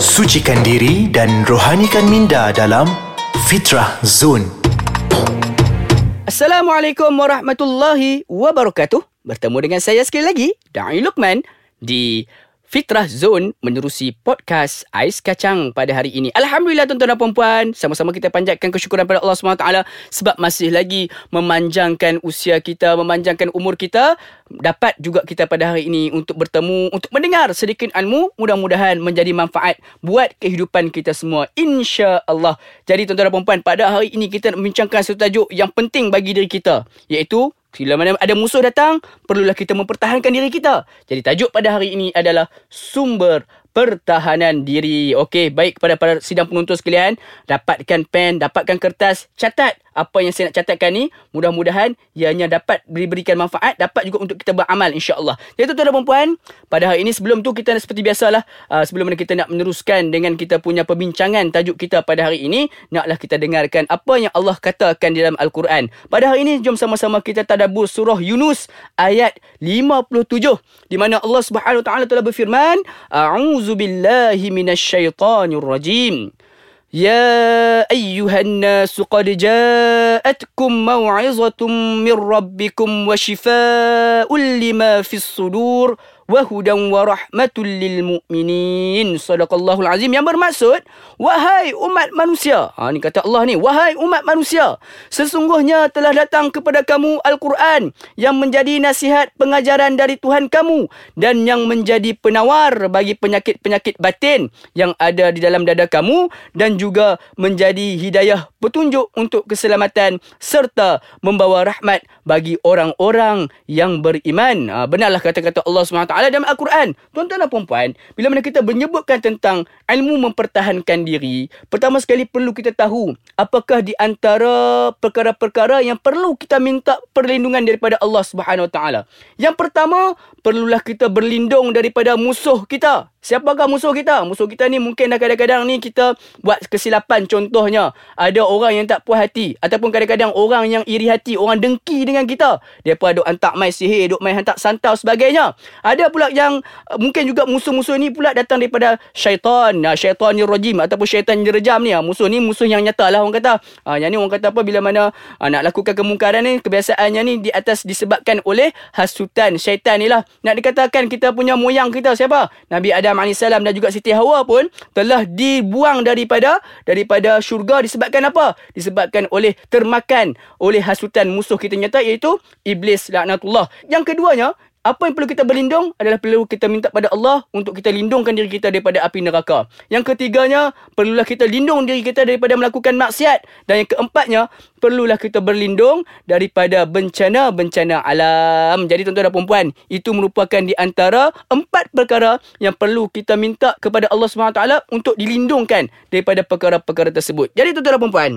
Sucikan diri dan rohanikan minda dalam Fitrah Zone. Assalamualaikum warahmatullahi wabarakatuh. Bertemu dengan saya sekali lagi, Da'i Luqman di Fitrah Zone menerusi podcast Ais Kacang pada hari ini. Alhamdulillah tuan-tuan dan puan-puan, sama-sama kita panjatkan kesyukuran pada Allah SWT sebab masih lagi memanjangkan usia kita, memanjangkan umur kita. Dapat juga kita pada hari ini untuk bertemu, untuk mendengar sedikit ilmu. Mudah-mudahan menjadi manfaat buat kehidupan kita semua. Insya Allah. Jadi tuan-tuan dan puan-puan, pada hari ini kita nak membincangkan satu tajuk yang penting bagi diri kita. Iaitu bila mana ada musuh datang, perlulah kita mempertahankan diri kita. Jadi tajuk pada hari ini adalah sumber pertahanan diri. Okey, baik kepada para sidang penonton sekalian, dapatkan pen, dapatkan kertas, catat apa yang saya nak catatkan ni mudah-mudahan ianya dapat diberikan manfaat dapat juga untuk kita beramal insya-Allah. Jadi tuan-tuan dan puan pada hari ini sebelum tu kita seperti biasalah uh, sebelum mana kita nak meneruskan dengan kita punya perbincangan tajuk kita pada hari ini naklah kita dengarkan apa yang Allah katakan di dalam al-Quran. Pada hari ini jom sama-sama kita tadabbur surah Yunus ayat 57 di mana Allah Subhanahu taala telah berfirman a'udzubillahi minasyaitonirrajim. يا أيها الناس قد جاءتكم موعظة من ربكم وشفاء لما في الصدور wahudan wa rahmatul lil mu'minin. Sadaqallahul azim. Yang bermaksud, wahai umat manusia. Ha, ni kata Allah ni. Wahai umat manusia. Sesungguhnya telah datang kepada kamu Al-Quran yang menjadi nasihat pengajaran dari Tuhan kamu dan yang menjadi penawar bagi penyakit-penyakit batin yang ada di dalam dada kamu dan juga menjadi hidayah petunjuk untuk keselamatan serta membawa rahmat bagi orang-orang yang beriman. Ha, benarlah kata-kata Allah SWT dalam Al-Quran. Tuan-tuan dan puan-puan, bila mana kita menyebutkan tentang ilmu mempertahankan diri, pertama sekali perlu kita tahu apakah di antara perkara-perkara yang perlu kita minta perlindungan daripada Allah Subhanahu Wa Taala. Yang pertama, perlulah kita berlindung daripada musuh kita. Siapakah musuh kita? Musuh kita ni mungkin dah kadang-kadang ni kita buat kesilapan contohnya. Ada orang yang tak puas hati. Ataupun kadang-kadang orang yang iri hati. Orang dengki dengan kita. Dia pun duk hantar main sihir. Duk main hantar santau sebagainya. Ada pula yang uh, mungkin juga musuh-musuh ni pula datang daripada syaitan. Syaitan ni rajim. Ataupun syaitan ni rejam ni. Uh, musuh ni musuh yang nyata lah orang kata. Uh, yang ni orang kata apa bila mana uh, nak lakukan kemungkaran ni. Kebiasaannya ni di atas disebabkan oleh hasutan syaitan ni lah. Nak dikatakan kita punya moyang kita siapa? Nabi Adam Adam AS dan juga Siti Hawa pun telah dibuang daripada daripada syurga disebabkan apa? Disebabkan oleh termakan oleh hasutan musuh kita nyata iaitu iblis laknatullah. Yang keduanya apa yang perlu kita berlindung adalah perlu kita minta pada Allah untuk kita lindungkan diri kita daripada api neraka. Yang ketiganya, perlulah kita lindung diri kita daripada melakukan maksiat. Dan yang keempatnya, perlulah kita berlindung daripada bencana-bencana alam. Jadi tuan-tuan dan puan itu merupakan di antara empat perkara yang perlu kita minta kepada Allah SWT untuk dilindungkan daripada perkara-perkara tersebut. Jadi tuan-tuan dan puan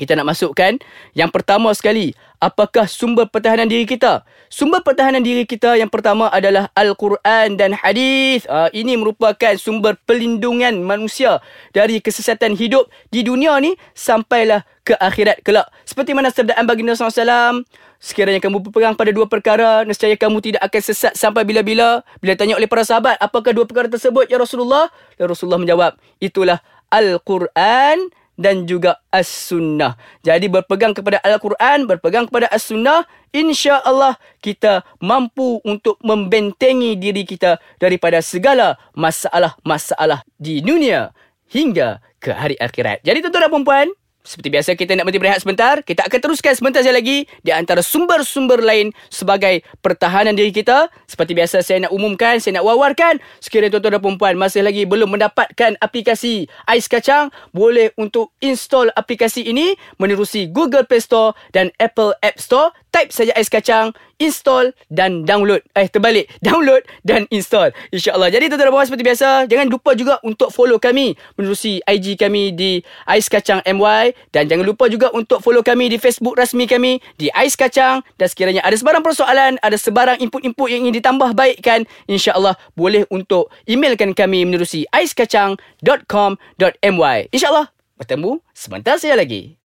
kita nak masukkan yang pertama sekali apakah sumber pertahanan diri kita? Sumber pertahanan diri kita yang pertama adalah al-Quran dan hadis. Uh, ini merupakan sumber pelindungan manusia dari kesesatan hidup di dunia ni sampailah ke akhirat kelak. Seperti mana sabdaan baginda SAW sekiranya kamu berpegang pada dua perkara nescaya kamu tidak akan sesat sampai bila-bila. Bila tanya oleh para sahabat apakah dua perkara tersebut ya Rasulullah? Ya Rasulullah menjawab itulah al-Quran dan juga As-Sunnah. Jadi berpegang kepada Al-Quran, berpegang kepada As-Sunnah, insya-Allah kita mampu untuk membentengi diri kita daripada segala masalah-masalah di dunia hingga ke hari akhirat. Jadi tuan-tuan dan puan-puan, seperti biasa kita nak berhenti berehat sebentar. Kita akan teruskan sebentar saja lagi di antara sumber-sumber lain sebagai pertahanan diri kita. Seperti biasa saya nak umumkan, saya nak wawarkan. Sekiranya tuan-tuan dan perempuan masih lagi belum mendapatkan aplikasi Ais Kacang, boleh untuk install aplikasi ini menerusi Google Play Store dan Apple App Store. Type saja Ais Kacang, install dan download. Eh, terbalik. Download dan install. InsyaAllah. Jadi tuan-tuan dan perempuan seperti biasa, jangan lupa juga untuk follow kami menerusi IG kami di Ais Kacang MY dan jangan lupa juga untuk follow kami di Facebook rasmi kami di Ais Kacang dan sekiranya ada sebarang persoalan, ada sebarang input-input yang ingin ditambah baikkan, insya-Allah boleh untuk emailkan kami menerusi aiskacang.com.my. Insya-Allah bertemu sebentar saja lagi.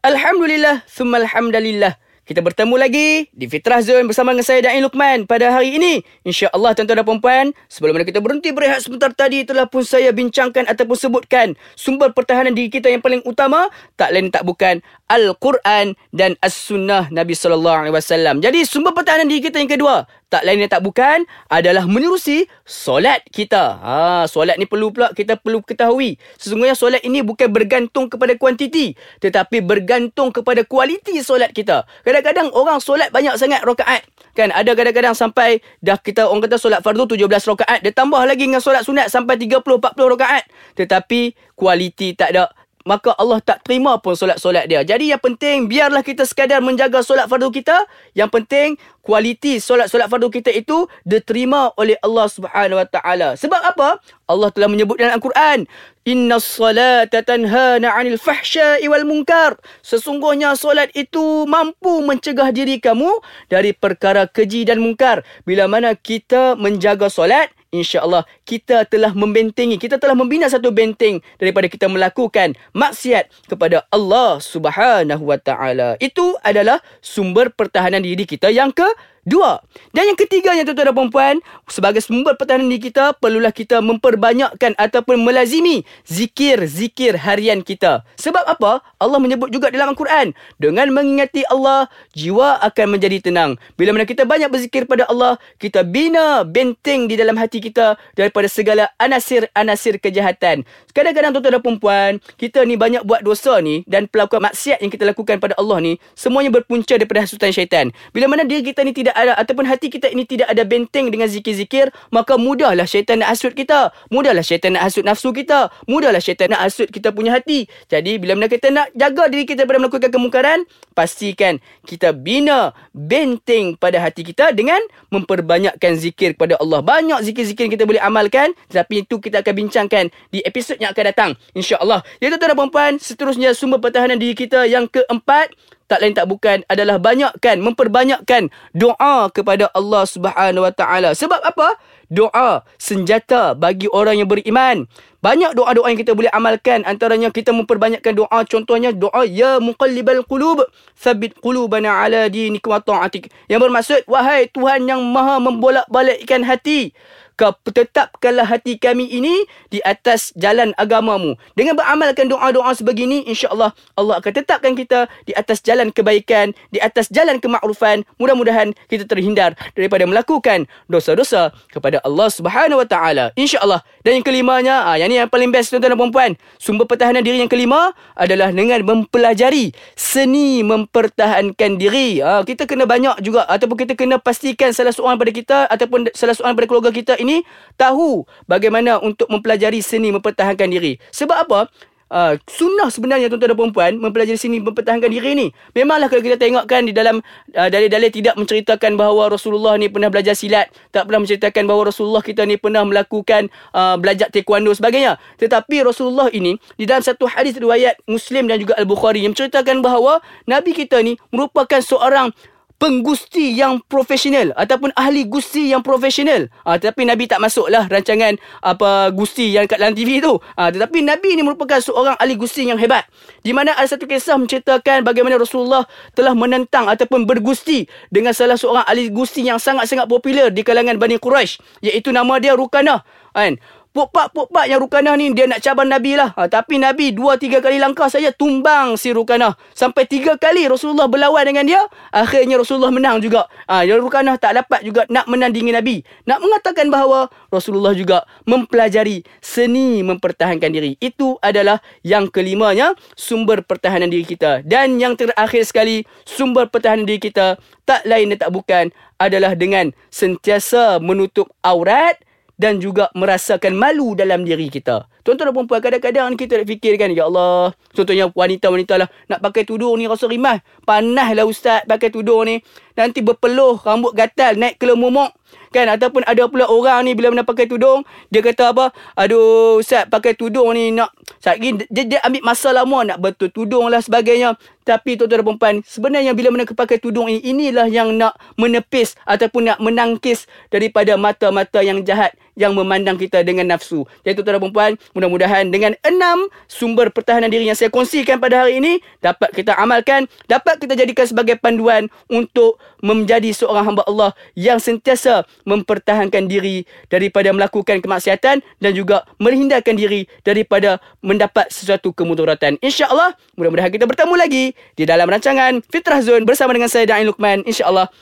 Alhamdulillah, thumma alhamdulillah. Kita bertemu lagi di Fitrah Zone bersama dengan saya Dain Lukman pada hari ini. InsyaAllah tuan-tuan dan puan sebelum mana kita berhenti berehat sebentar tadi telah pun saya bincangkan ataupun sebutkan sumber pertahanan diri kita yang paling utama tak lain tak bukan Al-Quran dan As-Sunnah Nabi sallallahu alaihi wasallam. Jadi sumber pertahanan diri kita yang kedua tak lain dan tak bukan adalah menerusi solat kita. Ha, solat ni perlu pula kita perlu ketahui. Sesungguhnya solat ini bukan bergantung kepada kuantiti tetapi bergantung kepada kualiti solat kita. Kadang-kadang orang solat banyak sangat rakaat. Kan ada kadang-kadang sampai dah kita orang kata solat fardu 17 rakaat, dia tambah lagi dengan solat sunat sampai 30 40 rakaat. Tetapi kualiti tak ada maka Allah tak terima pun solat-solat dia. Jadi yang penting biarlah kita sekadar menjaga solat fardu kita. Yang penting kualiti solat-solat fardu kita itu diterima oleh Allah Subhanahu Wa Taala. Sebab apa? Allah telah menyebut dalam Al-Quran, Inna salata tanhana 'anil fahsya'i wal munkar. Sesungguhnya solat itu mampu mencegah diri kamu dari perkara keji dan mungkar. Bila mana kita menjaga solat, InsyaAllah kita telah membentengi, kita telah membina satu benteng daripada kita melakukan maksiat kepada Allah Subhanahu Wa Taala. Itu adalah sumber pertahanan diri kita yang ke Dua. Dan yang ketiganya tuan-tuan dan puan sebagai sumber pertahanan diri kita, perlulah kita memperbanyakkan ataupun melazimi zikir-zikir harian kita. Sebab apa? Allah menyebut juga dalam Al-Quran, dengan mengingati Allah, jiwa akan menjadi tenang. Bila mana kita banyak berzikir pada Allah, kita bina benteng di dalam hati kita daripada segala anasir-anasir kejahatan. Kadang-kadang tuan-tuan dan puan kita ni banyak buat dosa ni dan pelakuan maksiat yang kita lakukan pada Allah ni, semuanya berpunca daripada hasutan syaitan. Bila mana diri kita ni tidak ada ataupun hati kita ini tidak ada benteng dengan zikir-zikir, maka mudahlah syaitan nak hasut kita. Mudahlah syaitan nak hasut nafsu kita. Mudahlah syaitan nak hasut kita punya hati. Jadi bila mana kita nak jaga diri kita daripada melakukan kemungkaran, pastikan kita bina benteng pada hati kita dengan memperbanyakkan zikir kepada Allah. Banyak zikir-zikir yang kita boleh amalkan, tetapi itu kita akan bincangkan di episod yang akan datang. InsyaAllah. Ya tuan-tuan dan puan seterusnya sumber pertahanan diri kita yang keempat, tak lain tak bukan adalah banyakkan memperbanyakkan doa kepada Allah Subhanahu Wa Taala. Sebab apa? Doa senjata bagi orang yang beriman. Banyak doa-doa yang kita boleh amalkan antaranya kita memperbanyakkan doa contohnya doa ya muqallibal qulub tsabbit qulubana ala dinika wa ta'atik. Yang bermaksud wahai Tuhan yang Maha membolak-balikkan hati kau tetapkanlah hati kami ini di atas jalan agamamu. Dengan beramalkan doa-doa sebegini, insyaAllah Allah akan tetapkan kita di atas jalan kebaikan, di atas jalan kemakrufan. Mudah-mudahan kita terhindar daripada melakukan dosa-dosa kepada Allah Subhanahu Wa Taala. InsyaAllah. Dan yang kelimanya, ah, yang ni yang paling best tuan-tuan dan puan-puan. Sumber pertahanan diri yang kelima adalah dengan mempelajari seni mempertahankan diri. Ah, kita kena banyak juga ataupun kita kena pastikan salah seorang pada kita ataupun salah seorang pada keluarga kita ini ini tahu bagaimana untuk mempelajari seni mempertahankan diri. Sebab apa? Uh, sunnah sebenarnya tuan-tuan dan perempuan mempelajari seni mempertahankan diri ni. Memanglah kalau kita tengokkan di dalam uh, dalil-dalil tidak menceritakan bahawa Rasulullah ni pernah belajar silat, tak pernah menceritakan bahawa Rasulullah kita ni pernah melakukan uh, belajar taekwondo sebagainya. Tetapi Rasulullah ini di dalam satu hadis riwayat Muslim dan juga Al-Bukhari yang menceritakan bahawa Nabi kita ni merupakan seorang penggusti yang profesional ataupun ahli gusti yang profesional. Ah tetapi Nabi tak masuklah rancangan apa gusti yang kat dalam TV tu. Ah tetapi Nabi ni merupakan seorang ahli gusti yang hebat. Di mana ada satu kisah menceritakan bagaimana Rasulullah telah menentang ataupun bergusti dengan salah seorang ahli gusti yang sangat-sangat popular di kalangan Bani Quraisy iaitu nama dia Rukanah. Kan? Pokpak-pokpak yang Rukanah ni dia nak cabar Nabi lah. Ha, tapi Nabi dua tiga kali langkah saja tumbang si Rukanah. Sampai tiga kali Rasulullah berlawan dengan dia. Akhirnya Rasulullah menang juga. Ha, yang Rukanah tak dapat juga nak menandingi Nabi. Nak mengatakan bahawa Rasulullah juga mempelajari seni mempertahankan diri. Itu adalah yang kelimanya sumber pertahanan diri kita. Dan yang terakhir sekali sumber pertahanan diri kita tak lain dan tak bukan adalah dengan sentiasa menutup aurat dan juga merasakan malu dalam diri kita. Tuan-tuan dan perempuan, kadang-kadang kita nak fikirkan, Ya Allah, contohnya wanita-wanita lah, nak pakai tudung ni rasa rimah. Panaslah ustaz pakai tudung ni. Nanti berpeluh, rambut gatal, naik ke lemumuk. Kan ataupun ada pula orang ni bila mana pakai tudung, dia kata apa? Aduh, Ustaz pakai tudung ni nak sakit dia, dia ambil masa lama nak betul tudung lah sebagainya. Tapi tuan-tuan dan perempuan, sebenarnya bila mana pakai tudung ini, inilah yang nak menepis ataupun nak menangkis daripada mata-mata yang jahat yang memandang kita dengan nafsu. Jadi tuan-tuan dan puan, mudah-mudahan dengan enam sumber pertahanan diri yang saya kongsikan pada hari ini dapat kita amalkan, dapat kita jadikan sebagai panduan untuk menjadi seorang hamba Allah yang sentiasa mempertahankan diri daripada melakukan kemaksiatan dan juga menghindarkan diri daripada mendapat sesuatu kemudaratan. Insya-Allah, mudah-mudahan kita bertemu lagi di dalam rancangan Fitrah Zone bersama dengan saya Da'in Luqman. Insya-Allah.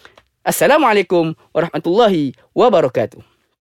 Assalamualaikum warahmatullahi wabarakatuh.